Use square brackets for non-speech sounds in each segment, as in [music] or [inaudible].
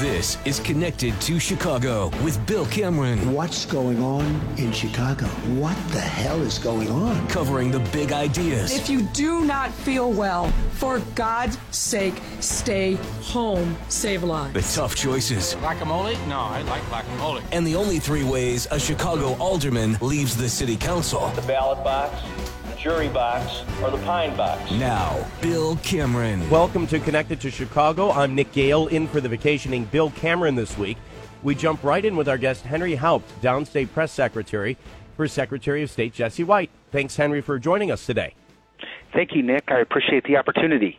This is Connected to Chicago with Bill Cameron. What's going on in Chicago? What the hell is going on? Covering the big ideas. If you do not feel well, for God's sake, stay home. Save a lives. The tough choices. Guacamole? No, I like guacamole. And the only three ways a Chicago alderman leaves the city council. The ballot box jury box or the pine box. Now, Bill Cameron. Welcome to Connected to Chicago. I'm Nick Gale in for the vacationing Bill Cameron this week. We jump right in with our guest, Henry Haupt, Downstate Press Secretary for Secretary of State Jesse White. Thanks, Henry, for joining us today. Thank you, Nick. I appreciate the opportunity.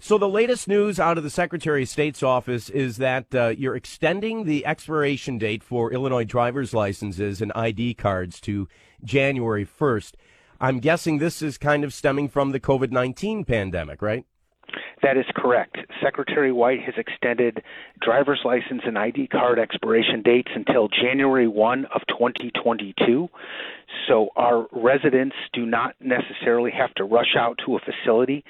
So, the latest news out of the Secretary of State's office is that uh, you're extending the expiration date for Illinois driver's licenses and ID cards to January 1st. I'm guessing this is kind of stemming from the COVID 19 pandemic, right? That is correct. Secretary White has extended driver's license and ID card expiration dates until January 1 of 2022. So our residents do not necessarily have to rush out to a facility,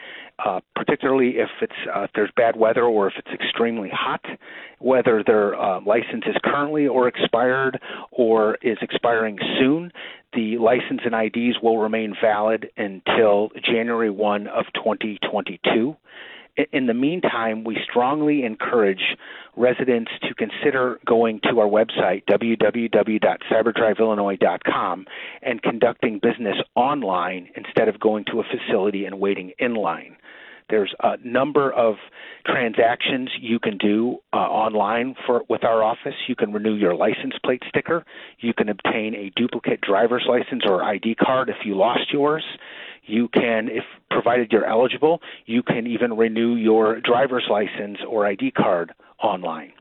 uh, particularly if it's uh, there's bad weather or if it's extremely hot. Whether their uh, license is currently or expired or is expiring soon, the license and IDs will remain valid until January 1 of 2022 in the meantime, we strongly encourage residents to consider going to our website, www.cyberdriveillinois.com, and conducting business online instead of going to a facility and waiting in line. There's a number of transactions you can do uh, online for with our office. You can renew your license plate sticker. You can obtain a duplicate driver's license or ID card if you lost yours. You can, if provided you're eligible, you can even renew your driver's license or ID card online.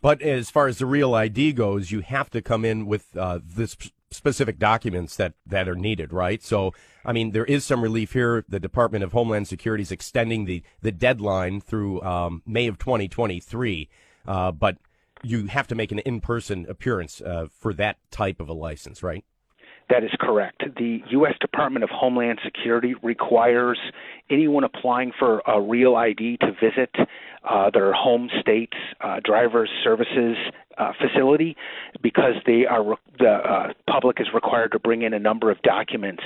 But as far as the real ID goes, you have to come in with uh, this specific documents that, that are needed, right? So, I mean, there is some relief here. The Department of Homeland Security is extending the, the deadline through um, May of 2023, uh, but you have to make an in person appearance uh, for that type of a license, right? That is correct. The U.S. Department of Homeland Security requires anyone applying for a real ID to visit uh, their home state's uh, driver's services uh, facility because they are re- the uh, public is required to bring in a number of documents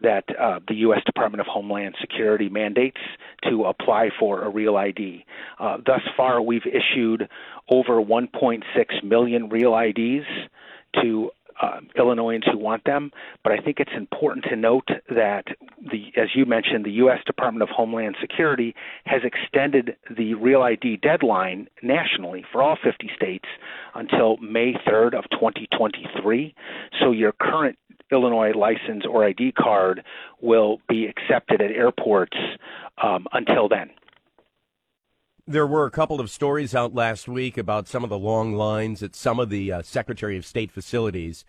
that uh, the U.S. Department of Homeland Security mandates to apply for a real ID. Uh, thus far, we've issued over 1.6 million real IDs to uh, Illinoisans who want them. But I think it's important to note that the, as you mentioned, the U.S. Department of Homeland Security has extended the Real ID deadline nationally for all 50 states until May 3rd of 2023. So your current Illinois license or ID card will be accepted at airports um, until then. There were a couple of stories out last week about some of the long lines at some of the uh, Secretary of State facilities.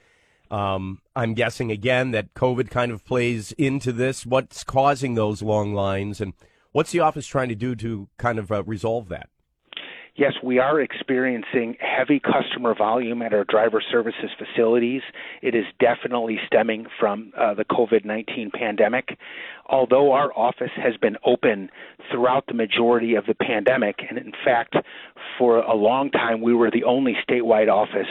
Um, I'm guessing again that COVID kind of plays into this. What's causing those long lines, and what's the office trying to do to kind of uh, resolve that? Yes, we are experiencing heavy customer volume at our driver services facilities. It is definitely stemming from uh, the COVID 19 pandemic. Although our office has been open throughout the majority of the pandemic, and in fact, for a long time, we were the only statewide office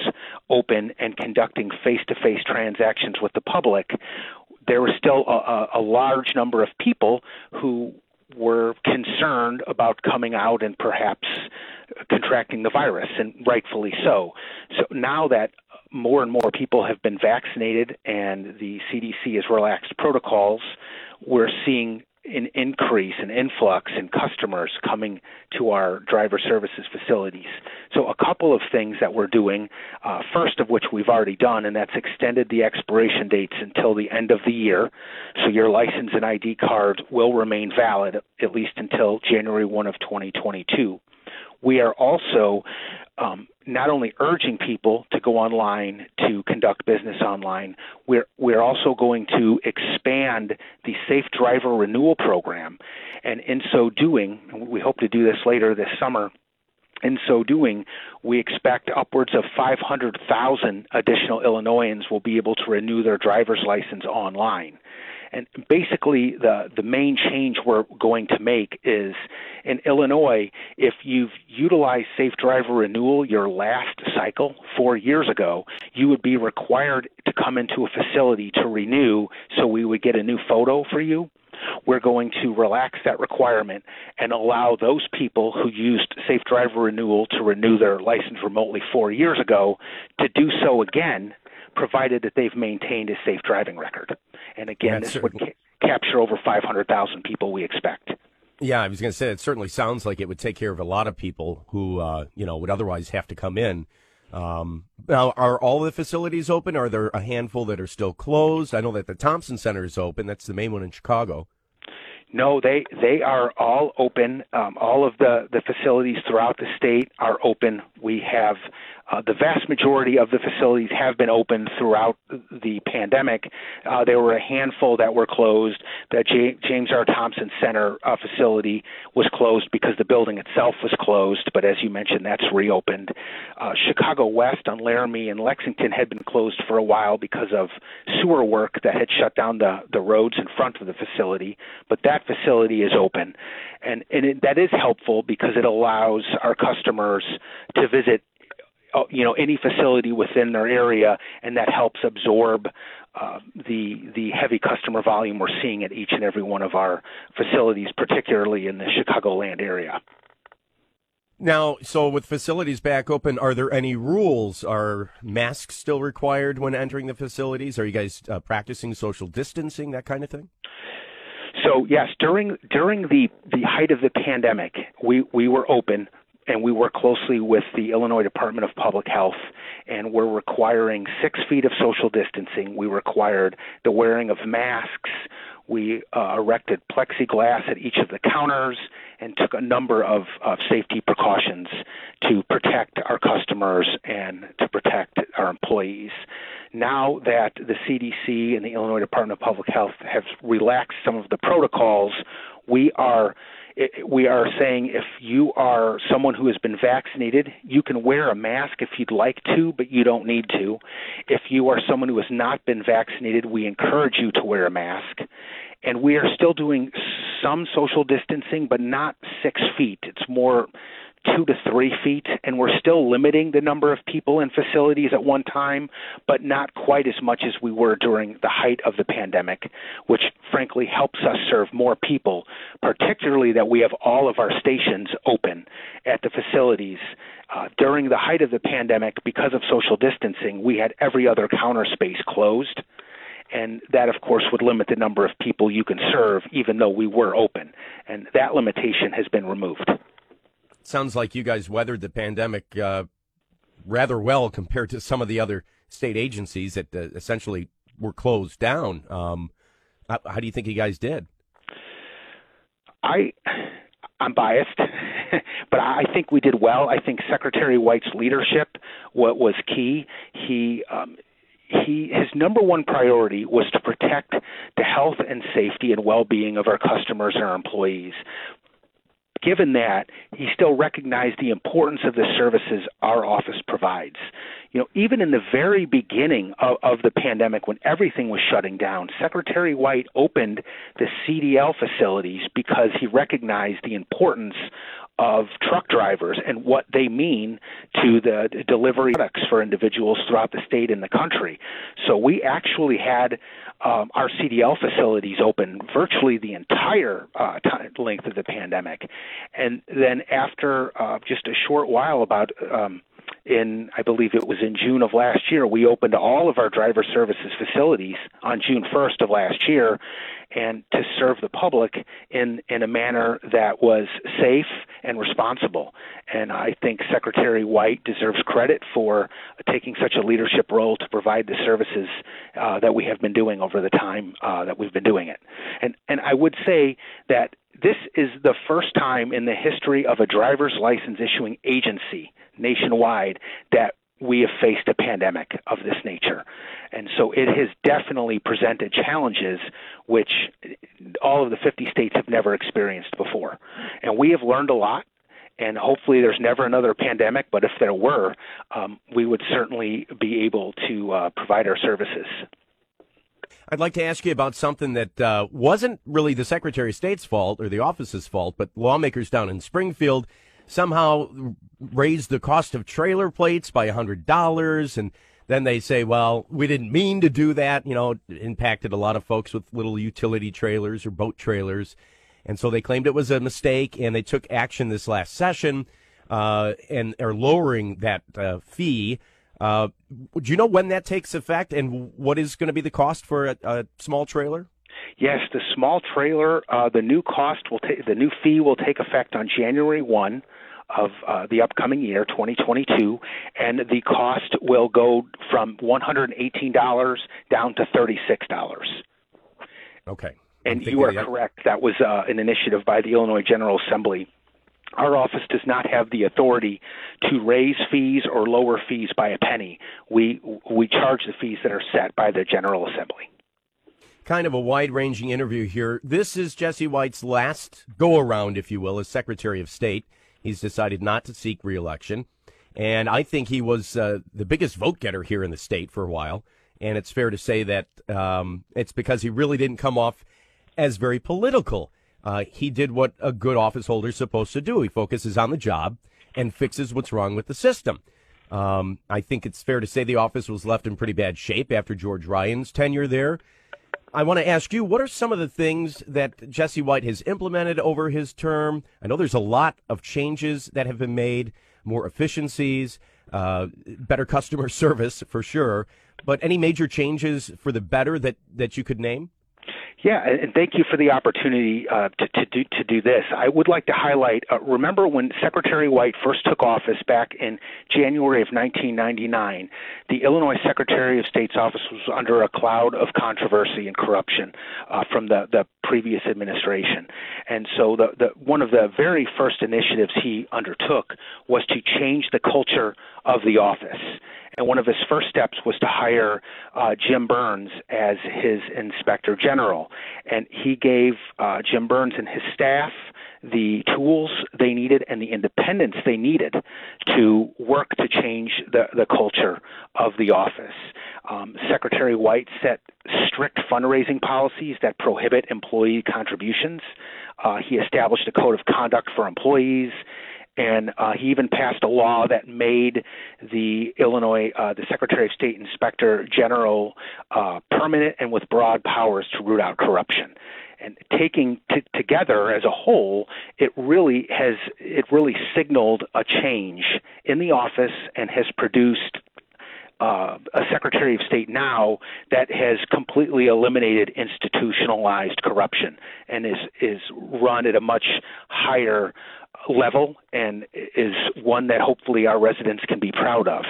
open and conducting face to face transactions with the public there was still a, a, large number of people who were concerned about coming out and perhaps contracting the virus, and rightfully so. So now that more and more people have been vaccinated and the CDC has relaxed protocols, we're seeing an increase, an influx in customers coming to our driver services facilities. So, a couple of things that we're doing, uh, first of which we've already done, and that's extended the expiration dates until the end of the year. So, your license and ID card will remain valid at least until January 1 of 2022 we are also um, not only urging people to go online to conduct business online, we're we're also going to expand the Safe Driver Renewal Program, and in so doing, we hope to do this later this summer. In so doing, we expect upwards of 500,000 additional Illinoisans will be able to renew their driver's license online. And basically, the the main change we're going to make is in Illinois, if you've utilized Safe Driver Renewal your last cycle four years ago, you would be required to come into a facility to renew so we would get a new photo for you. We're going to relax that requirement and allow those people who used Safe Driver Renewal to renew their license remotely four years ago to do so again, provided that they've maintained a safe driving record. And again, That's this would ca- capture over 500,000 people we expect. Yeah, I was going to say it certainly sounds like it would take care of a lot of people who uh, you know would otherwise have to come in. Um, now, are all the facilities open? Are there a handful that are still closed? I know that the Thompson Center is open. That's the main one in Chicago. No, they they are all open. Um, all of the the facilities throughout the state are open. We have uh, the vast majority of the facilities have been open throughout the pandemic. Uh, there were a handful that were closed. The J- James R. Thompson Center uh, facility was closed because the building itself was closed, but as you mentioned, that's reopened. Uh, Chicago West on Laramie and Lexington had been closed for a while because of sewer work that had shut down the, the roads in front of the facility, but that facility is open. And, and it, that is helpful because it allows our customers to visit you know any facility within their area, and that helps absorb uh, the the heavy customer volume we're seeing at each and every one of our facilities, particularly in the Chicagoland area. Now, so with facilities back open, are there any rules? Are masks still required when entering the facilities? Are you guys uh, practicing social distancing, that kind of thing? So yes, during during the the height of the pandemic, we we were open and we work closely with the Illinois Department of Public Health, and we're requiring six feet of social distancing. We required the wearing of masks. We uh, erected plexiglass at each of the counters and took a number of, of safety precautions to protect our customers and to protect our employees. Now that the CDC and the Illinois Department of Public Health have relaxed some of the protocols, we are we are saying if you are someone who has been vaccinated, you can wear a mask if you'd like to, but you don't need to. If you are someone who has not been vaccinated, we encourage you to wear a mask. And we are still doing some social distancing, but not six feet. It's more two to three feet, and we're still limiting the number of people in facilities at one time, but not quite as much as we were during the height of the pandemic, which frankly helps us serve more people, particularly that we have all of our stations open at the facilities. Uh, during the height of the pandemic, because of social distancing, we had every other counter space closed and that of course would limit the number of people you can serve even though we were open and that limitation has been removed sounds like you guys weathered the pandemic uh, rather well compared to some of the other state agencies that uh, essentially were closed down. Um, how, how, do you think you guys did? I I'm biased, [laughs] but I think we did well. I think Secretary White's leadership what was key. He um, he his number one priority was to protect the health and safety and well-being of our customers and our employees given that, he still recognized the importance of the services our office provides. You know, even in the very beginning of, of the pandemic, when everything was shutting down, Secretary White opened the CDL facilities because he recognized the importance of truck drivers and what they mean to the delivery products for individuals throughout the state and the country. So we actually had um, our CDL facilities open virtually the entire uh, length of the pandemic, and then after uh, just a short while, about um, in I believe it was in June of last year, we opened all of our driver services facilities on June 1st of last year, and to serve the public in in a manner that was safe and responsible. And I think Secretary White deserves credit for taking such a leadership role to provide the services uh, that we have been doing over the time uh, that we've been doing it. And and I would say that this is the first time in the history of a driver's license issuing agency nationwide that we have faced a pandemic of this nature. And so it has definitely presented challenges which all of the 50 states have never experienced before. And we have learned a lot. And hopefully, there's never another pandemic. But if there were, um, we would certainly be able to uh, provide our services. I'd like to ask you about something that uh, wasn't really the Secretary of State's fault or the office's fault, but lawmakers down in Springfield somehow raised the cost of trailer plates by $100 and then they say, well, we didn't mean to do that. You know, it impacted a lot of folks with little utility trailers or boat trailers. And so they claimed it was a mistake and they took action this last session uh, and are lowering that uh, fee. Uh, do you know when that takes effect and what is going to be the cost for a, a small trailer? Yes, the small trailer, uh, the new cost will take, the new fee will take effect on January 1 of uh, the upcoming year, 2022, and the cost will go from $118 down to $36. Okay. And you are correct. That was uh, an initiative by the Illinois General Assembly. Our office does not have the authority to raise fees or lower fees by a penny. We we charge the fees that are set by the General Assembly. Kind of a wide-ranging interview here. This is Jesse White's last go-around, if you will, as Secretary of State. He's decided not to seek reelection. And I think he was uh, the biggest vote getter here in the state for a while. And it's fair to say that um, it's because he really didn't come off as very political. Uh, he did what a good office holder is supposed to do. He focuses on the job and fixes what's wrong with the system. Um, I think it's fair to say the office was left in pretty bad shape after George Ryan's tenure there. I want to ask you, what are some of the things that Jesse White has implemented over his term? I know there's a lot of changes that have been made, more efficiencies, uh, better customer [laughs] service for sure. But any major changes for the better that, that you could name? Yeah, and thank you for the opportunity uh, to, to, do, to do this. I would like to highlight uh, remember when Secretary White first took office back in January of 1999, the Illinois Secretary of State's office was under a cloud of controversy and corruption uh, from the, the previous administration. And so, the, the, one of the very first initiatives he undertook was to change the culture of the office and one of his first steps was to hire uh, Jim Burns as his inspector general. And he gave uh, Jim Burns and his staff the tools they needed and the independence they needed to work to change the, the culture of the office. Um, Secretary White set strict fundraising policies that prohibit employee contributions. Uh, he established a code of conduct for employees and uh, he even passed a law that made the Illinois, uh, the Secretary of State Inspector General, uh, permanent and with broad powers to root out corruption. And taking t- together as a whole, it really has it really signaled a change in the office and has produced uh, a Secretary of State now that has completely eliminated institutionalized corruption and is is run at a much higher level and is one that hopefully our residents can be proud of.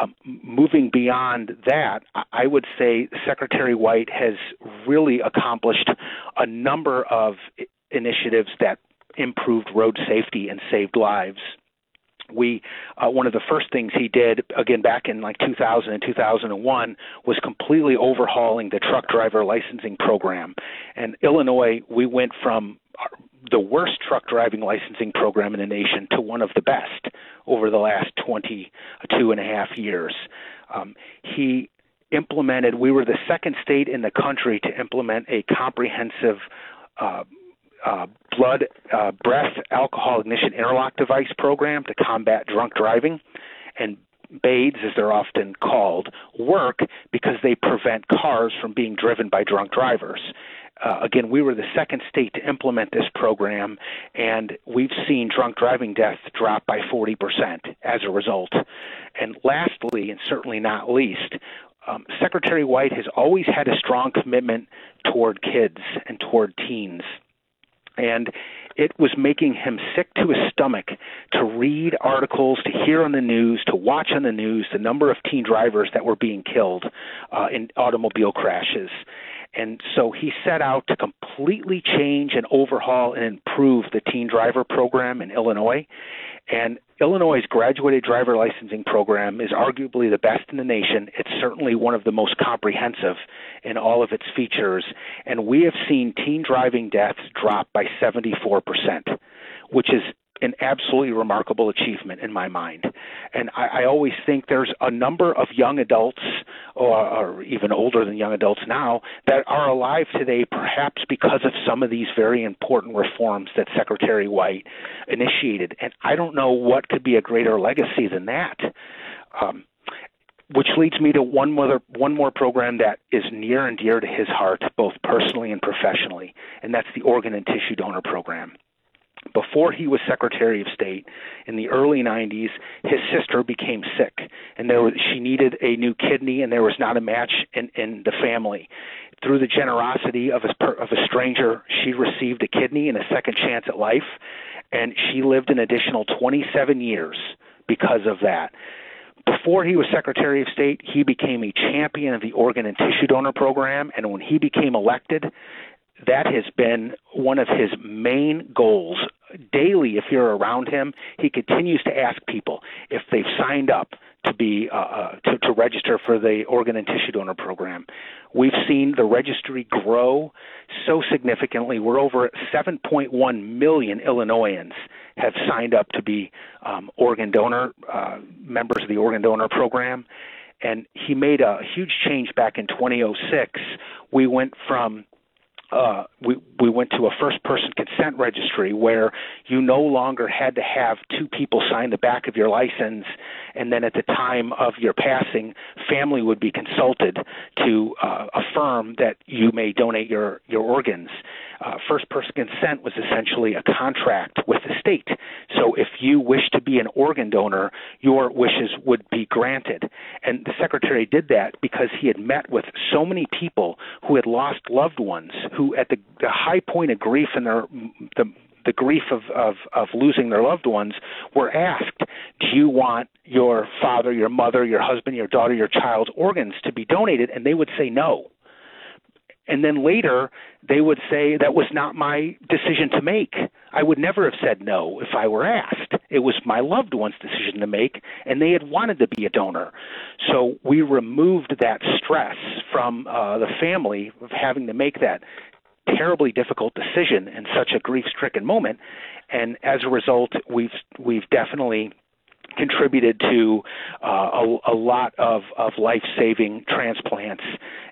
Um, moving beyond that, I would say Secretary White has really accomplished a number of initiatives that improved road safety and saved lives we uh, one of the first things he did again back in like 2000 and 2001 was completely overhauling the truck driver licensing program and illinois we went from the worst truck driving licensing program in the nation to one of the best over the last 22 and a half years. Um, he implemented, we were the second state in the country to implement a comprehensive uh, uh, blood, uh, breath, alcohol ignition interlock device program to combat drunk driving. And BAIDs, as they're often called, work because they prevent cars from being driven by drunk drivers. Uh, again, we were the second state to implement this program, and we've seen drunk driving deaths drop by 40% as a result. And lastly, and certainly not least, um, Secretary White has always had a strong commitment toward kids and toward teens. And it was making him sick to his stomach to read articles, to hear on the news, to watch on the news the number of teen drivers that were being killed uh, in automobile crashes. And so he set out to completely change and overhaul and improve the teen driver program in Illinois. And Illinois' graduated driver licensing program is arguably the best in the nation. It's certainly one of the most comprehensive in all of its features. And we have seen teen driving deaths drop by 74%, which is an absolutely remarkable achievement in my mind. And I, I always think there's a number of young adults or, or even older than young adults now that are alive today, perhaps because of some of these very important reforms that Secretary White initiated. And I don't know what could be a greater legacy than that. Um, which leads me to one more one more program that is near and dear to his heart, both personally and professionally, and that's the organ and tissue donor program before he was Secretary of State in the early 90s, his sister became sick, and there was, she needed a new kidney, and there was not a match in, in the family. Through the generosity of a, of a stranger, she received a kidney and a second chance at life, and she lived an additional 27 years because of that. Before he was Secretary of State, he became a champion of the organ and tissue donor program, and when he became elected, that has been one of his main goals. Daily, if you're around him, he continues to ask people if they've signed up to be uh, uh, to, to register for the organ and tissue donor program. We've seen the registry grow so significantly. We're over 7.1 million Illinoisans have signed up to be um, organ donor uh, members of the organ donor program, and he made a huge change back in 2006. We went from uh, we we went to a first person consent registry where you no longer had to have two people sign the back of your license. And then at the time of your passing family would be consulted to uh, affirm that you may donate your your organs uh, first person consent was essentially a contract with the state so if you wish to be an organ donor your wishes would be granted and the secretary did that because he had met with so many people who had lost loved ones who at the, the high point of grief in their the the grief of, of, of losing their loved ones were asked, Do you want your father, your mother, your husband, your daughter, your child's organs to be donated? And they would say no. And then later, they would say that was not my decision to make. I would never have said no if I were asked. It was my loved one's decision to make, and they had wanted to be a donor. So we removed that stress from uh, the family of having to make that terribly difficult decision in such a grief-stricken moment. And as a result, we've we've definitely contributed to uh, a, a, lot of, of life saving transplants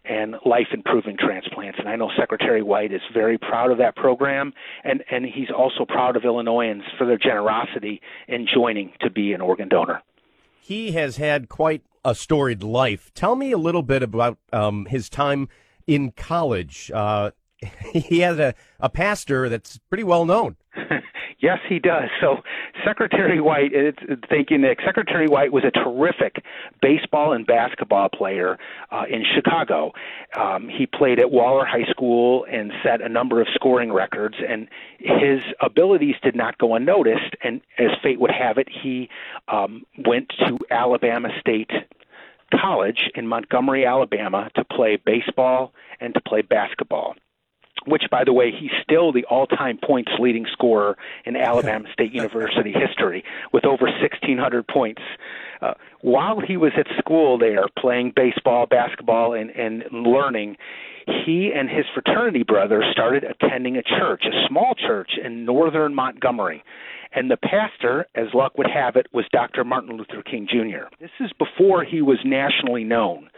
and life improving transplants. And I know Secretary White is very proud of that program, and, and he's also proud of Illinoisans for their generosity in joining to be an organ donor. He has had quite a storied life. Tell me a little bit about um, his time in college. Uh, [laughs] he had a, a pastor that's pretty well known. [laughs] Yes, he does. So Secretary White, thank you, Nick. Secretary White was a terrific baseball and basketball player uh, in Chicago. Um, he played at Waller High School and set a number of scoring records, and his abilities did not go unnoticed. And as fate would have it, he um, went to Alabama State College in Montgomery, Alabama, to play baseball and to play basketball which, by the way, he's still the all-time points leading scorer in Alabama State University history with over 1,600 points. Uh, while he was at school there playing baseball, basketball, and, and learning, he and his fraternity brother started attending a church, a small church in northern Montgomery. And the pastor, as luck would have it, was Dr. Martin Luther King Jr. This is before he was nationally known.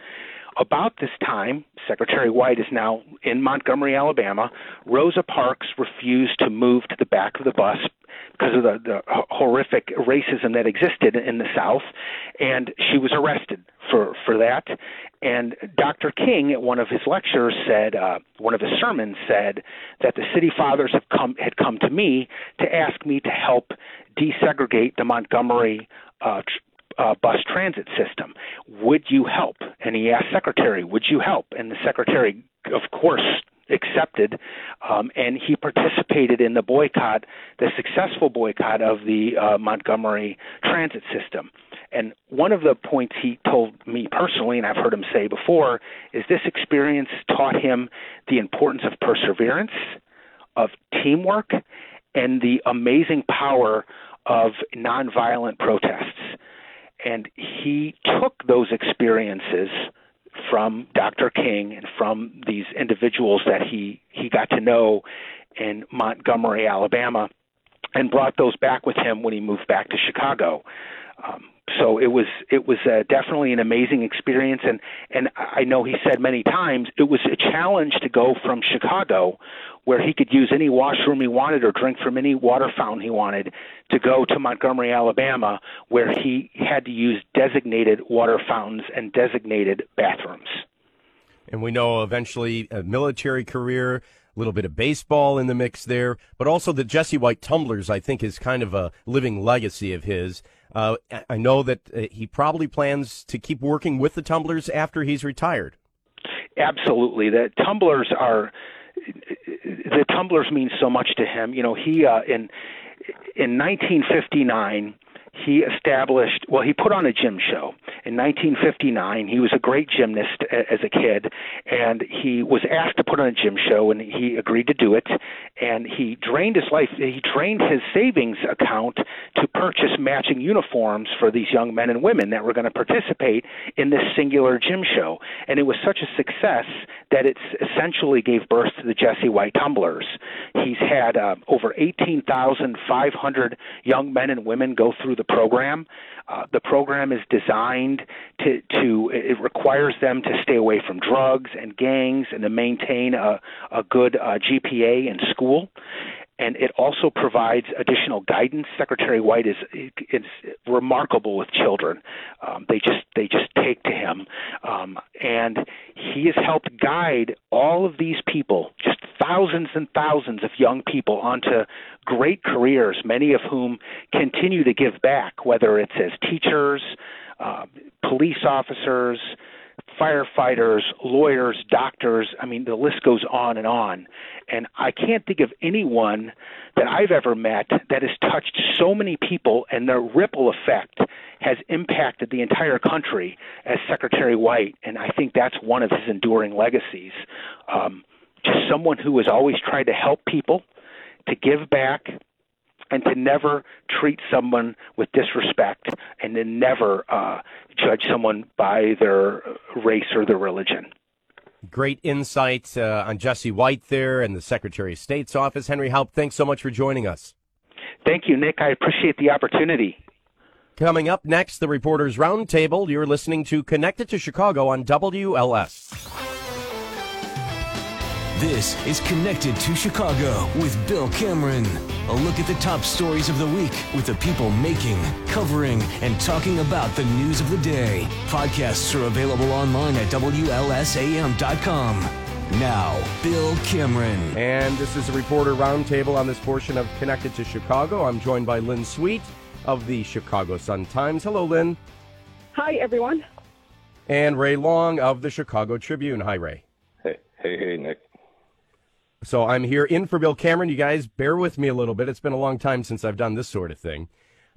About this time, Secretary White is now in Montgomery, Alabama. Rosa Parks refused to move to the back of the bus because of the, the horrific racism that existed in the South, and she was arrested for for that. And Dr. King, at one of his lectures, said uh, one of his sermons said that the city fathers have come had come to me to ask me to help desegregate the Montgomery uh, uh, bus transit system. Would you help? And he asked Secretary, Would you help? And the Secretary, of course, accepted, um, and he participated in the boycott, the successful boycott of the uh, Montgomery transit system. And one of the points he told me personally, and I've heard him say before, is this experience taught him the importance of perseverance, of teamwork, and the amazing power of nonviolent protests. And he took those experiences from Dr. King and from these individuals that he, he got to know in Montgomery, Alabama, and brought those back with him when he moved back to Chicago. Um, so it was it was uh, definitely an amazing experience, and and I know he said many times it was a challenge to go from Chicago, where he could use any washroom he wanted or drink from any water fountain he wanted, to go to Montgomery, Alabama, where he had to use designated water fountains and designated bathrooms. And we know eventually a military career, a little bit of baseball in the mix there, but also the Jesse White tumblers, I think, is kind of a living legacy of his. Uh, I know that uh, he probably plans to keep working with the tumblers after he's retired. Absolutely. The tumblers are the tumblers mean so much to him. You know, he uh, in in 1959 he established, well, he put on a gym show. In 1959, he was a great gymnast as a kid, and he was asked to put on a gym show, and he agreed to do it. And he drained his life, he drained his savings account to purchase matching uniforms for these young men and women that were going to participate in this singular gym show. And it was such a success that it essentially gave birth to the Jesse White Tumblers. He's had uh, over 18,500 young men and women go through the program. Uh, the program is designed to, to it requires them to stay away from drugs and gangs and to maintain a, a good uh, GPA in school and it also provides additional guidance. Secretary White is is remarkable with children. Um, they just they just take to him, um, and he has helped guide all of these people, just thousands and thousands of young people, onto great careers. Many of whom continue to give back, whether it's as teachers, uh, police officers firefighters, lawyers, doctors. I mean, the list goes on and on. And I can't think of anyone that I've ever met that has touched so many people and their ripple effect has impacted the entire country as Secretary White. And I think that's one of his enduring legacies. Um, just someone who has always tried to help people, to give back, and to never treat someone with disrespect and to never uh, judge someone by their race or their religion. Great insight uh, on Jesse White there and the Secretary of State's office. Henry Haupt, thanks so much for joining us. Thank you, Nick. I appreciate the opportunity. Coming up next, the Reporters Roundtable. You're listening to Connected to Chicago on WLS. This is Connected to Chicago with Bill Cameron. A look at the top stories of the week with the people making, covering, and talking about the news of the day. Podcasts are available online at WLSAM.com. Now, Bill Cameron. And this is a reporter roundtable on this portion of Connected to Chicago. I'm joined by Lynn Sweet of the Chicago Sun-Times. Hello, Lynn. Hi, everyone. And Ray Long of the Chicago Tribune. Hi, Ray. Hey, hey, hey, Nick. So I'm here in for Bill Cameron. You guys bear with me a little bit. It's been a long time since I've done this sort of thing.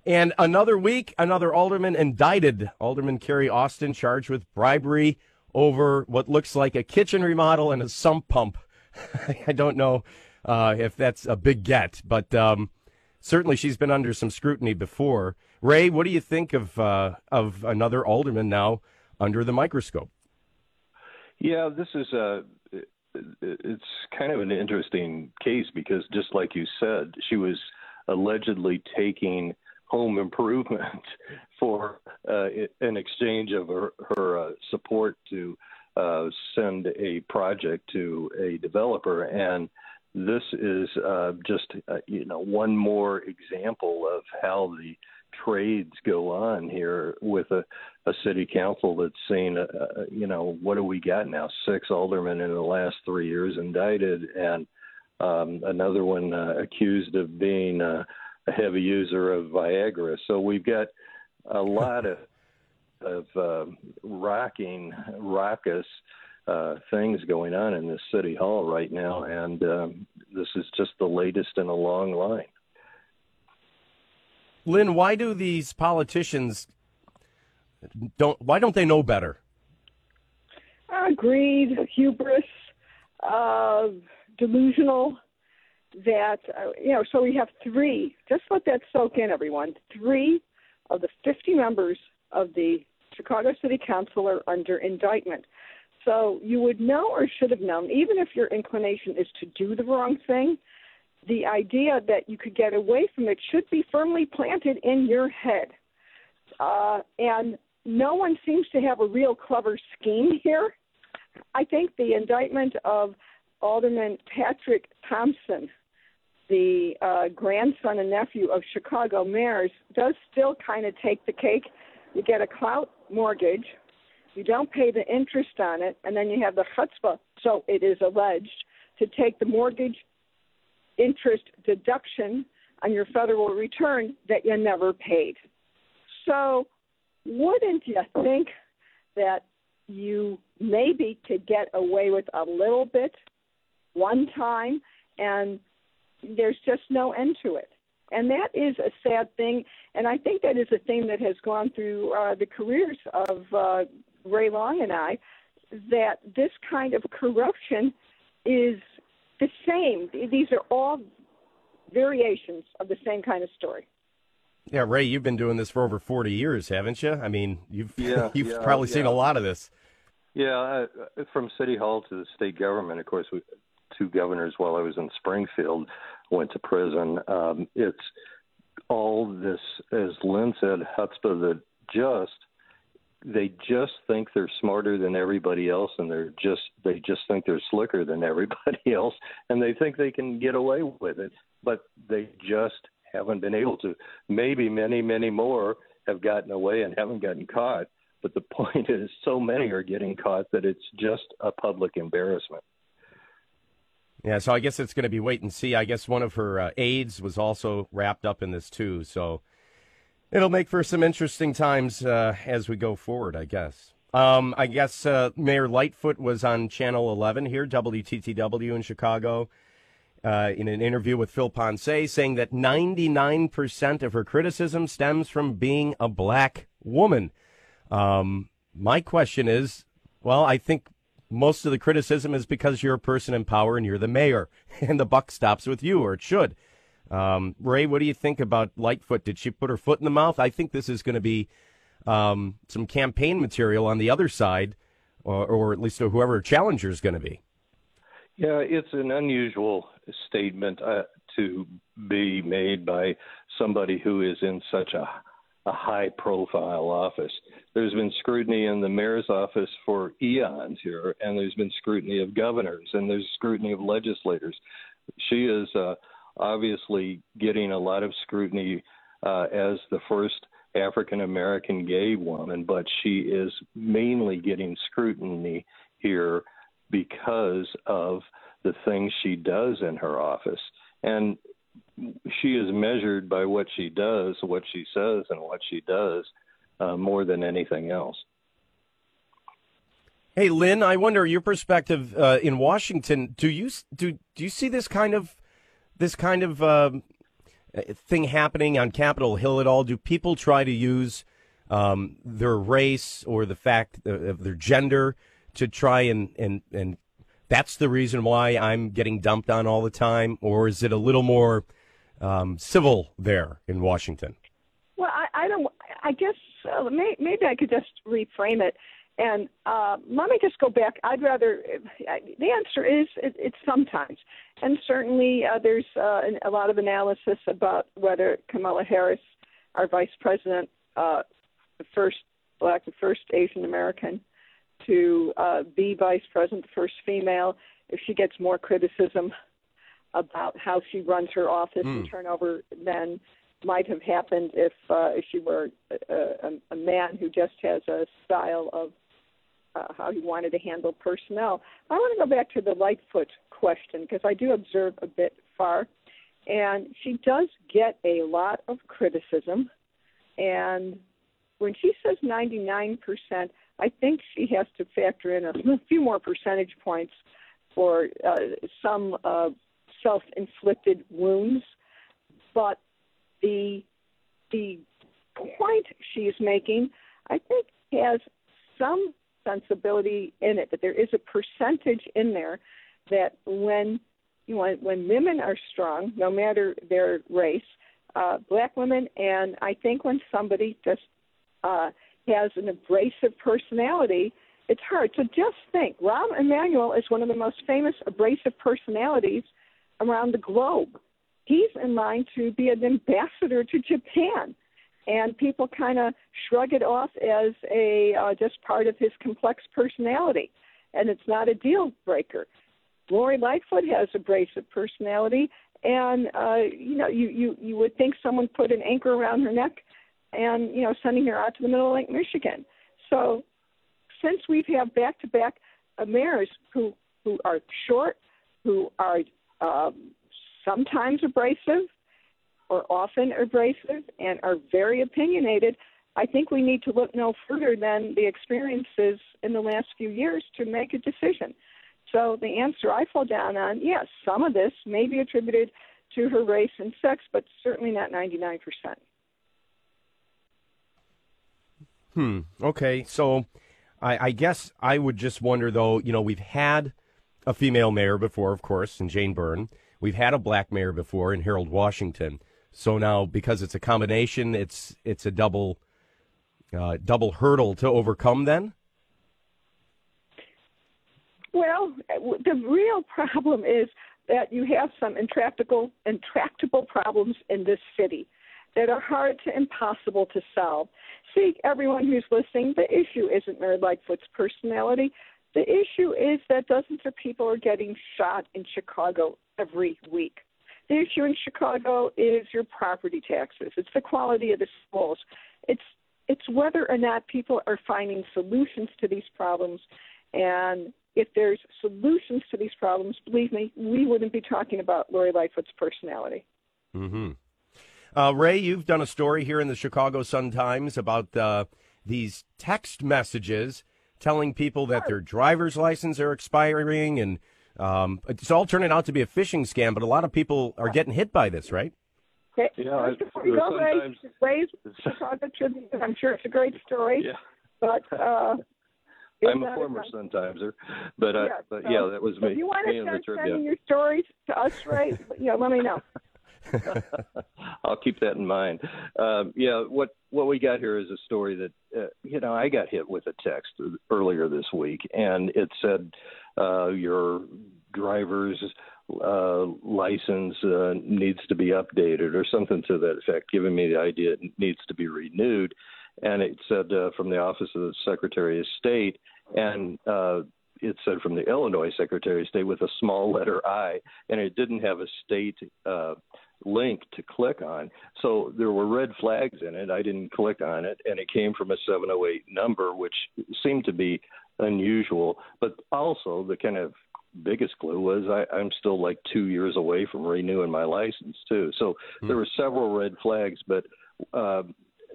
And another week, another alderman indicted. Alderman Carrie Austin charged with bribery over what looks like a kitchen remodel and a sump pump. [laughs] I don't know uh, if that's a big get, but um, certainly she's been under some scrutiny before. Ray, what do you think of uh, of another alderman now under the microscope? Yeah, this is a it's kind of an interesting case because just like you said, she was allegedly taking home improvement [laughs] for uh, in exchange of her, her uh, support to uh, send a project to a developer. And this is uh, just uh, you know one more example of how the trades go on here with a, a city council that's saying, uh, uh, you know, what do we got now? Six aldermen in the last three years indicted, and um, another one uh, accused of being uh, a heavy user of Viagra. So we've got a lot of [laughs] of uh, rocking, raucous uh, things going on in this city hall right now, and um, this is just the latest in a long line. Lynn, why do these politicians don't? Why don't they know better? Uh, greed, hubris, uh, delusional. That uh, you know. So we have three. Just let that soak in, everyone. Three of the 50 members of the Chicago City Council are under indictment. So you would know or should have known, even if your inclination is to do the wrong thing, the idea that you could get away from it should be firmly planted in your head. uh, and no one seems to have a real clever scheme here. I think the indictment of Alderman Patrick Thompson, the uh, grandson and nephew of Chicago mayors, does still kind of take the cake. You get a clout mortgage, you don't pay the interest on it, and then you have the chutzpah, so it is alleged, to take the mortgage interest deduction on your federal return that you never paid. So, wouldn't you think that you maybe could get away with a little bit one time and there's just no end to it? And that is a sad thing. And I think that is a theme that has gone through uh, the careers of uh, Ray Long and I that this kind of corruption is the same. These are all variations of the same kind of story. Yeah, Ray, you've been doing this for over 40 years, haven't you? I mean, you've [laughs] yeah, you've yeah, probably yeah. seen a lot of this. Yeah, I, from city hall to the state government, of course, we, two governors while I was in Springfield went to prison. Um, it's all this, as Lynn said, chutzpah that just they just think they're smarter than everybody else, and they're just they just think they're slicker than everybody [laughs] else, and they think they can get away with it, but they just haven't been able to. Maybe many, many more have gotten away and haven't gotten caught. But the [laughs] point is, so many are getting caught that it's just a public embarrassment. Yeah, so I guess it's going to be wait and see. I guess one of her uh, aides was also wrapped up in this too. So it'll make for some interesting times uh, as we go forward, I guess. Um, I guess uh, Mayor Lightfoot was on Channel 11 here, WTTW in Chicago, uh, in an interview with Phil Ponce, saying that 99% of her criticism stems from being a black woman. Um, my question is, well, I think most of the criticism is because you're a person in power and you're the mayor, [laughs] and the buck stops with you, or it should. Um, Ray, what do you think about Lightfoot? Did she put her foot in the mouth? I think this is going to be um, some campaign material on the other side, or, or at least whoever challenger is going to be. Yeah, it's an unusual statement uh, to be made by somebody who is in such a, a high profile office. There's been scrutiny in the mayor's office for eons here, and there's been scrutiny of governors, and there's scrutiny of legislators. She is uh, obviously getting a lot of scrutiny uh, as the first African American gay woman, but she is mainly getting scrutiny here because of the things she does in her office. And she is measured by what she does, what she says, and what she does uh, more than anything else. Hey, Lynn, I wonder your perspective uh, in Washington. Do you do do you see this kind of this kind of um, thing happening on Capitol Hill at all? Do people try to use um, their race or the fact of their gender to try and, and, and that's the reason why I'm getting dumped on all the time? Or is it a little more um, civil there in Washington? Well, I, I don't. I guess uh, may, maybe I could just reframe it. And uh, let me just go back. I'd rather. The answer is it, it's sometimes, and certainly uh, there's uh, an, a lot of analysis about whether Kamala Harris, our vice president, uh, the first black, the first Asian American to uh, be vice president, the first female, if she gets more criticism about how she runs her office Hmm. and turnover than might have happened if uh, if she were a, a, a man who just has a style of uh, how he wanted to handle personnel. I want to go back to the Lightfoot question because I do observe a bit far, and she does get a lot of criticism. And when she says 99%, I think she has to factor in a [laughs] few more percentage points for uh, some uh, self-inflicted wounds. But the the point she's making, I think, has some sensibility in it. but there is a percentage in there that when you know, when women are strong, no matter their race, uh, black women, and I think when somebody just uh, has an abrasive personality, it's hard. So just think, Rahm Emanuel is one of the most famous abrasive personalities around the globe. He's in line to be an ambassador to Japan. And people kind of shrug it off as a uh, just part of his complex personality, and it's not a deal breaker. Lori Lightfoot has abrasive personality, and uh, you know you, you you would think someone put an anchor around her neck, and you know sending her out to the middle of Lake Michigan. So since we've had back-to-back mayors who who are short, who are um, sometimes abrasive or often abrasive and are very opinionated, I think we need to look no further than the experiences in the last few years to make a decision. So the answer I fall down on, yes, some of this may be attributed to her race and sex, but certainly not 99%. Hmm. Okay. So I, I guess I would just wonder, though, you know, we've had a female mayor before, of course, in Jane Byrne. We've had a black mayor before in Harold Washington. So now, because it's a combination, it's it's a double uh, double hurdle to overcome. Then. Well, the real problem is that you have some intractable intractable problems in this city that are hard to impossible to solve. See, everyone who's listening, the issue isn't Mary Lightfoot's personality. The issue is that dozens of people are getting shot in Chicago every week. The issue in Chicago is your property taxes. It's the quality of the schools. It's it's whether or not people are finding solutions to these problems. And if there's solutions to these problems, believe me, we wouldn't be talking about Lori Lightfoot's personality. Mm-hmm. Uh, Ray, you've done a story here in the Chicago Sun Times about uh, these text messages telling people that their driver's license are expiring, and um, it's all turning out to be a phishing scam. But a lot of people are getting hit by this, right? Okay. Yeah, before you go, Ray, Ray's Chicago Tribune. I'm sure it's a great story. Yeah. But uh, [laughs] I'm a former Sun Timeser, but uh, yeah, but so yeah, that was me. If you want to and start Richard, sending yeah. your stories to us, Ray, you know, let me know. [laughs] I'll keep that in mind. Um, yeah, what what we got here is a story that uh, you know I got hit with a text earlier this week, and it said uh, your driver's uh, license uh, needs to be updated or something to that effect, giving me the idea it needs to be renewed. And it said uh, from the Office of the Secretary of State, and uh, it said from the Illinois Secretary of State with a small letter I, and it didn't have a state uh, link to click on. So there were red flags in it. I didn't click on it, and it came from a 708 number, which seemed to be unusual. But also, the kind of biggest clue was I, I'm still like two years away from renewing my license, too. So there were several red flags, but uh,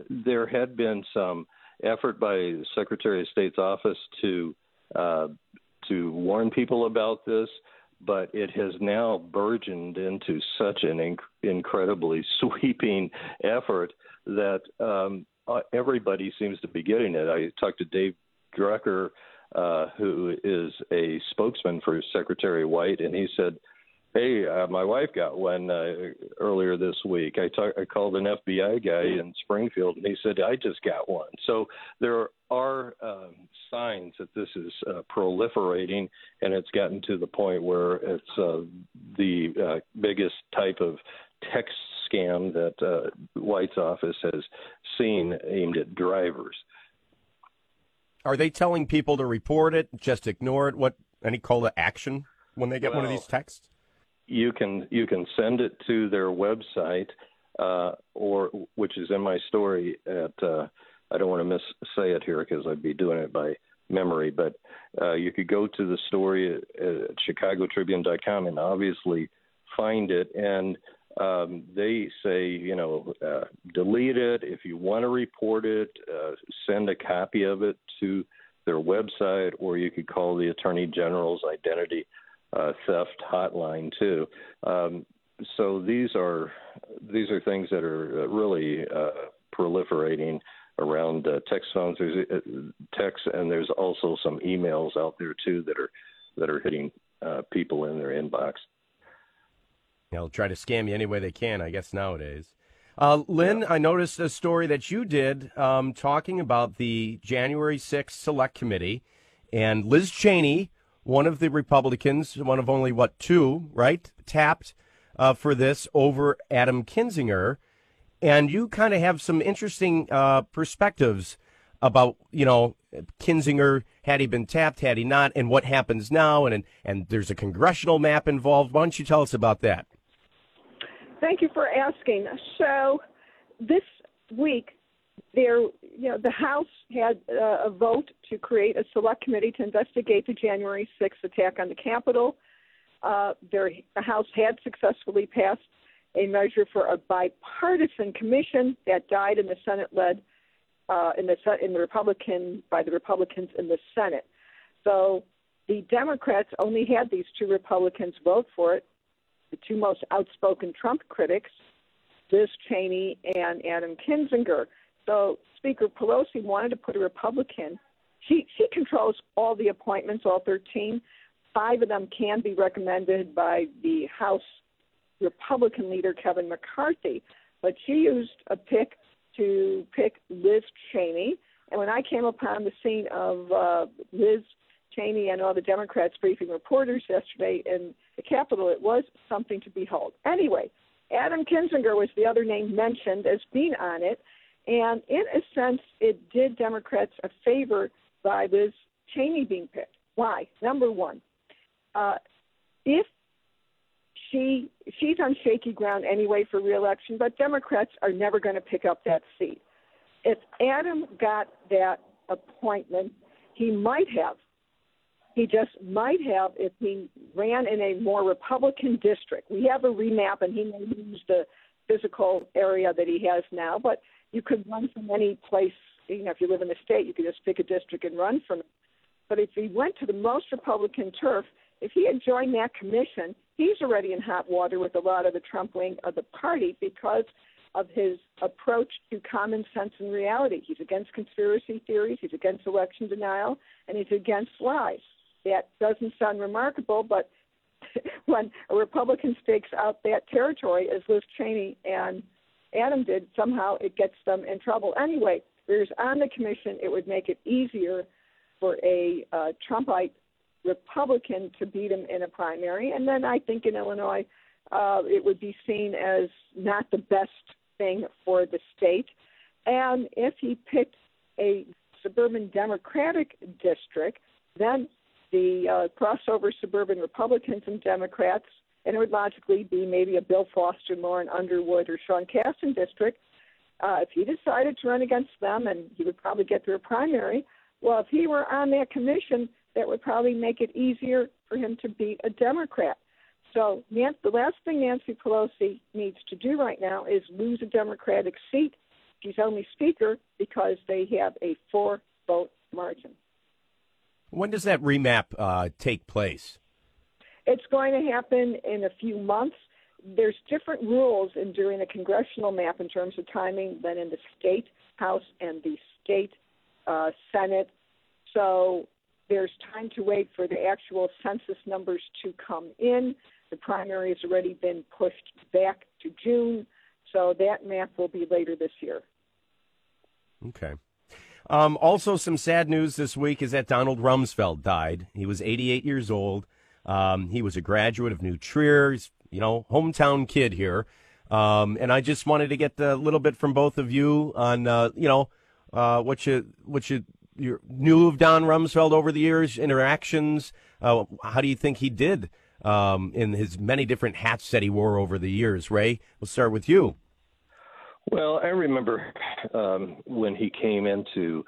there had been some effort by the Secretary of State's office to uh, to warn people about this, but it has now burgeoned into such an inc- incredibly [laughs] sweeping effort that um, uh, everybody seems to be getting it. I talked to Dave Druker, uh, who is a spokesman for Secretary White, and he said, "Hey, uh, my wife got one uh, earlier this week. I, talk, I called an FBI guy in Springfield, and he said I just got one." So there are um, signs that this is uh, proliferating, and it's gotten to the point where it's uh, the uh, biggest type of text scam that uh, White's office has seen aimed at drivers. Are they telling people to report it, just ignore it? What any call to action when they get one of these texts? you can you can send it to their website uh, or which is in my story at uh, I don't want to miss say it here because I'd be doing it by memory, but uh, you could go to the story at, at ChicagoTribune.com and obviously find it and um, they say you know uh, delete it if you want to report it uh, send a copy of it to their website or you could call the attorney general's identity uh, theft hotline too. Um, so these are these are things that are uh, really uh, proliferating around uh, text phones. There's text, and there's also some emails out there too that are that are hitting people in their inbox. They'll try to scam you any way they can, I guess, nowadays. Uh, Lynn, I noticed a story that you did um, talking about the January 6th Select Committee and Liz Cheney, one of the Republicans, one of only, what, two, right, tapped uh, for this over Adam Kinzinger. and you kind of have some interesting uh, perspectives about you know Kinzinger had he been tapped, had he not, and what happens now, and and there's a congressional map involved. Why don't you tell us about that? Thank you for asking. So this week, there, you know, the House had uh, a vote to create a select committee to investigate the January 6th attack on the Capitol. Uh, the House had successfully passed a measure for a bipartisan commission that died in the Senate-led uh, in the in the Republican by the Republicans in the Senate. So the Democrats only had these two Republicans vote for it, the two most outspoken Trump critics, Liz Cheney and Adam Kinzinger. So Speaker Pelosi wanted to put a Republican. She she controls all the appointments, all 13. Five of them can be recommended by the House Republican leader Kevin McCarthy, but she used a pick to pick Liz Cheney. And when I came upon the scene of uh, Liz Cheney and all the Democrats briefing reporters yesterday in the Capitol, it was something to behold. Anyway, Adam Kinzinger was the other name mentioned as being on it. And in a sense, it did Democrats a favor by Liz Cheney being picked. Why? Number one, uh, if she she's on shaky ground anyway for reelection, but Democrats are never going to pick up that seat. If Adam got that appointment, he might have. He just might have if he ran in a more Republican district. We have a remap, and he may lose the physical area that he has now, but you could run from any place. You know, if you live in the state, you could just pick a district and run from it. But if he went to the most Republican turf, if he had joined that commission, he's already in hot water with a lot of the Trump wing of the party because of his approach to common sense and reality. He's against conspiracy theories, he's against election denial, and he's against lies. That doesn't sound remarkable, but [laughs] when a Republican stakes out that territory, as Liz Cheney and Adam did, somehow it gets them in trouble. Anyway, there's on the commission, it would make it easier for a uh, Trumpite Republican to beat him in a primary. And then I think in Illinois, uh, it would be seen as not the best thing for the state. And if he picked a suburban Democratic district, then the uh, crossover suburban Republicans and Democrats, and it would logically be maybe a Bill Foster, Lauren Underwood, or Sean Casten district. Uh, if he decided to run against them, and he would probably get through a primary, well, if he were on that commission, that would probably make it easier for him to beat a Democrat. So the last thing Nancy Pelosi needs to do right now is lose a Democratic seat. She's only Speaker because they have a four vote margin. When does that remap uh, take place? It's going to happen in a few months. There's different rules in doing a congressional map in terms of timing than in the state House and the state uh, Senate. So there's time to wait for the actual census numbers to come in. The primary has already been pushed back to June, so that map will be later this year. Okay. Um, also, some sad news this week is that Donald Rumsfeld died. He was 88 years old. Um, he was a graduate of New Trier. He's, you know, hometown kid here. Um, and I just wanted to get a little bit from both of you on, uh, you know, uh, what you what you you knew of Don Rumsfeld over the years, interactions. Uh, how do you think he did um, in his many different hats that he wore over the years? Ray, we'll start with you. Well, I remember um, when he came into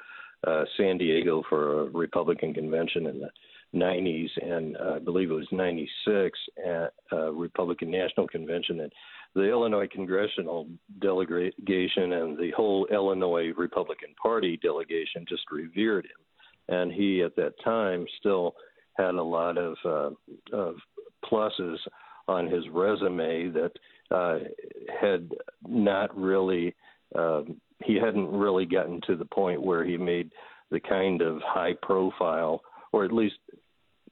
uh, San Diego for a Republican convention in the 90s, and uh, I believe it was 96 at a Republican National Convention. And the Illinois congressional delegation and the whole Illinois Republican Party delegation just revered him. And he, at that time, still had a lot of, uh, of pluses on his resume that uh, had not really, uh, he hadn't really gotten to the point where he made the kind of high profile, or at least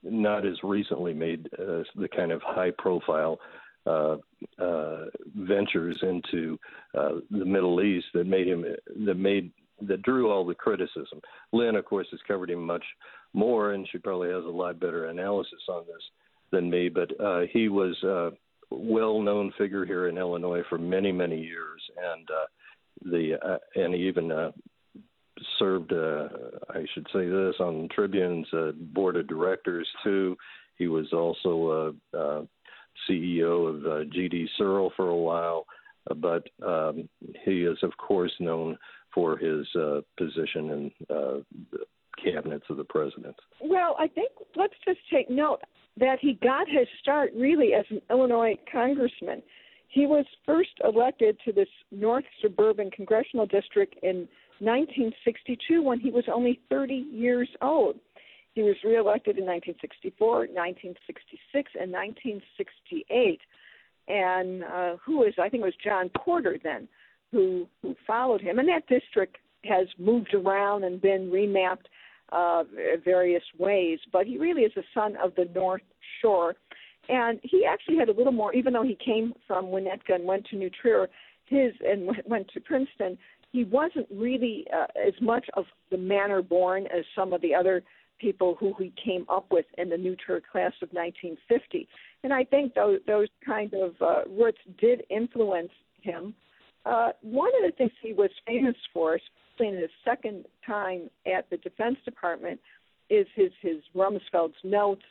not as recently made uh, the kind of high profile uh, uh, ventures into uh, the Middle East that made him that made that drew all the criticism. Lynn, of course, has covered him much more, and she probably has a lot better analysis on this than me. But uh, he was uh, well-known figure here in Illinois for many, many years, and uh, the uh, and even uh, served, uh, I should say this, on Tribune's uh, board of directors too. He was also uh, uh, CEO of uh, GD Searle for a while, uh, but um, he is of course known for his uh, position in uh, cabinets of the president. Well, I think let's just take note that he got his start really as an Illinois congressman. He was first elected to this North Suburban Congressional District in 1962 when he was only 30 years old. He was reelected in 1964, 1966, and 1968. And uh, who is, I think it was John Porter then, who, who followed him. And that district has moved around and been remapped uh, various ways. But he really is a son of the North Shore. And he actually had a little more, even though he came from Winnetka and went to New Trier, his and went to Princeton. He wasn't really uh, as much of the manner born as some of the other people who he came up with in the New Trier class of 1950. And I think those those kind of uh, roots did influence him. Uh, one of the things he was famous for, especially in his second time at the Defense Department, is his his Rumsfeld's notes,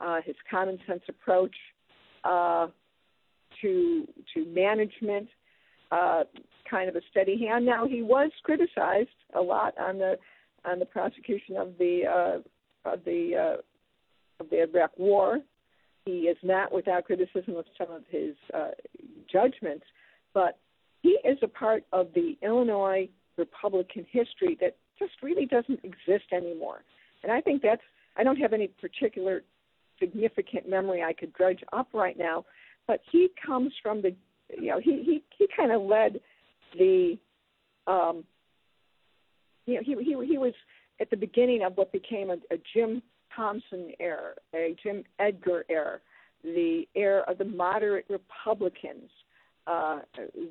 uh, his common sense approach uh, to to management, uh, kind of a steady hand. Now he was criticized a lot on the on the prosecution of the uh, of the uh, of the Iraq War. He is not without criticism of some of his uh, judgments, but he is a part of the Illinois Republican history that just really doesn't exist anymore. And I think that's I don't have any particular significant memory I could dredge up right now, but he comes from the you know he he he kind of led the um you know he he he was at the beginning of what became a, a Jim Thompson era, a Jim Edgar era, the era of the moderate Republicans, uh,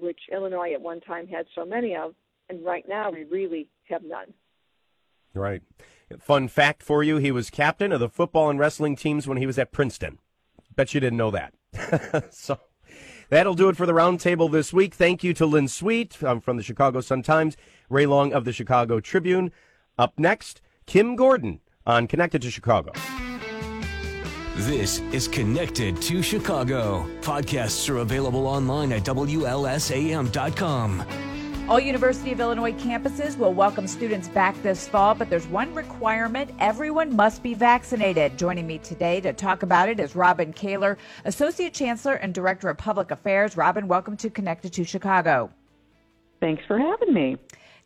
which Illinois at one time had so many of, and right now we really have none. Right. Fun fact for you: he was captain of the football and wrestling teams when he was at Princeton. Bet you didn't know that. [laughs] so. That'll do it for the roundtable this week. Thank you to Lynn Sweet um, from the Chicago Sun-Times, Ray Long of the Chicago Tribune. Up next, Kim Gordon on Connected to Chicago. This is Connected to Chicago. Podcasts are available online at WLSAM.com. All University of Illinois campuses will welcome students back this fall, but there's one requirement everyone must be vaccinated. Joining me today to talk about it is Robin Kaler, Associate Chancellor and Director of Public Affairs. Robin, welcome to Connected to Chicago. Thanks for having me.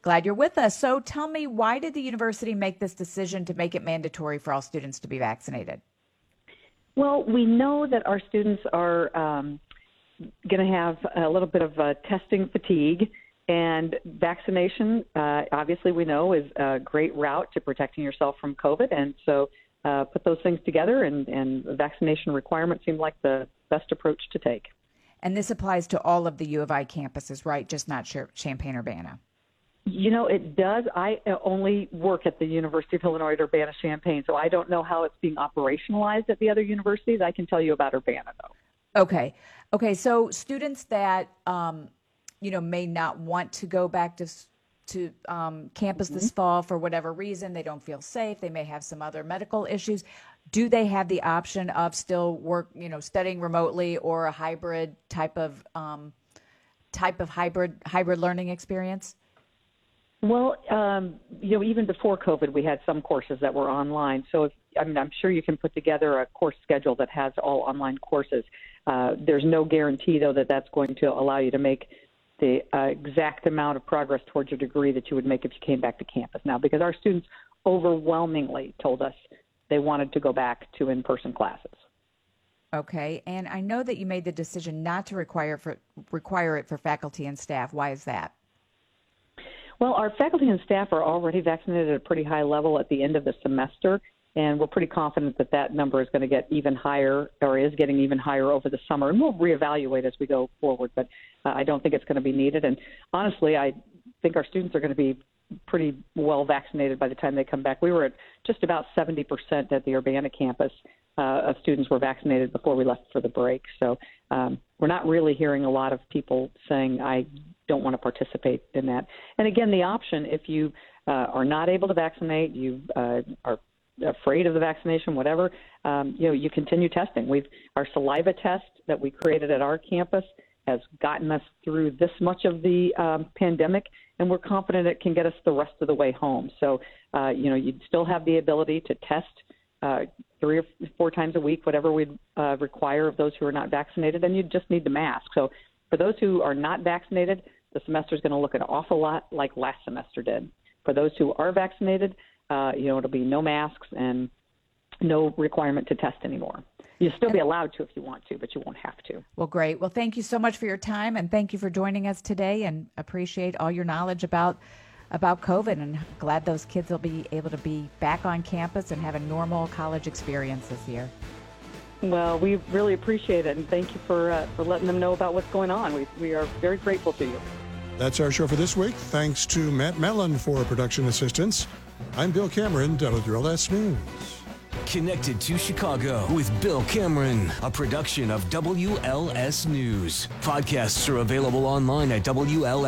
Glad you're with us. So tell me, why did the university make this decision to make it mandatory for all students to be vaccinated? Well, we know that our students are um, going to have a little bit of uh, testing fatigue and vaccination, uh, obviously, we know is a great route to protecting yourself from COVID. And so, uh, put those things together, and, and vaccination requirements seem like the best approach to take. And this applies to all of the U of I campuses, right? Just not Champaign Urbana. You know, it does. I only work at the University of Illinois at Urbana Champaign, so I don't know how it's being operationalized at the other universities. I can tell you about Urbana, though. Okay. Okay. So students that um, you know may not want to go back to to um, campus mm-hmm. this fall for whatever reason they don't feel safe they may have some other medical issues do they have the option of still work you know studying remotely or a hybrid type of um, type of hybrid hybrid learning experience well um, you know even before covid we had some courses that were online so if, I mean, I'm sure you can put together a course schedule that has all online courses. Uh, there's no guarantee, though, that that's going to allow you to make the uh, exact amount of progress towards your degree that you would make if you came back to campus now because our students overwhelmingly told us they wanted to go back to in-person classes. Okay, and I know that you made the decision not to require for require it for faculty and staff. Why is that? Well, our faculty and staff are already vaccinated at a pretty high level at the end of the semester, and we're pretty confident that that number is going to get even higher or is getting even higher over the summer. And we'll reevaluate as we go forward, but uh, I don't think it's going to be needed. And honestly, I think our students are going to be pretty well vaccinated by the time they come back. We were at just about 70% at the Urbana campus uh, of students were vaccinated before we left for the break. So um, we're not really hearing a lot of people saying, I don't want to participate in that. And again, the option, if you uh, are not able to vaccinate, you uh, are afraid of the vaccination, whatever, um, you know, you continue testing. We've our saliva test that we created at our campus has gotten us through this much of the um, pandemic, and we're confident it can get us the rest of the way home. So, uh, you know, you'd still have the ability to test uh, three or four times a week, whatever we'd uh, require of those who are not vaccinated, and you just need the mask. So, for those who are not vaccinated, the semester is going to look an awful lot like last semester did. For those who are vaccinated, uh, you know, it'll be no masks and no requirement to test anymore. You'll still be allowed to if you want to, but you won't have to. Well, great. Well, thank you so much for your time, and thank you for joining us today, and appreciate all your knowledge about about COVID. And glad those kids will be able to be back on campus and have a normal college experience this year. Well, we really appreciate it, and thank you for uh, for letting them know about what's going on. We we are very grateful to you. That's our show for this week. Thanks to Matt Mellon for production assistance. I'm Bill Cameron, WLS News. Connected to Chicago with Bill Cameron, a production of WLS News. Podcasts are available online at WLSAM.com.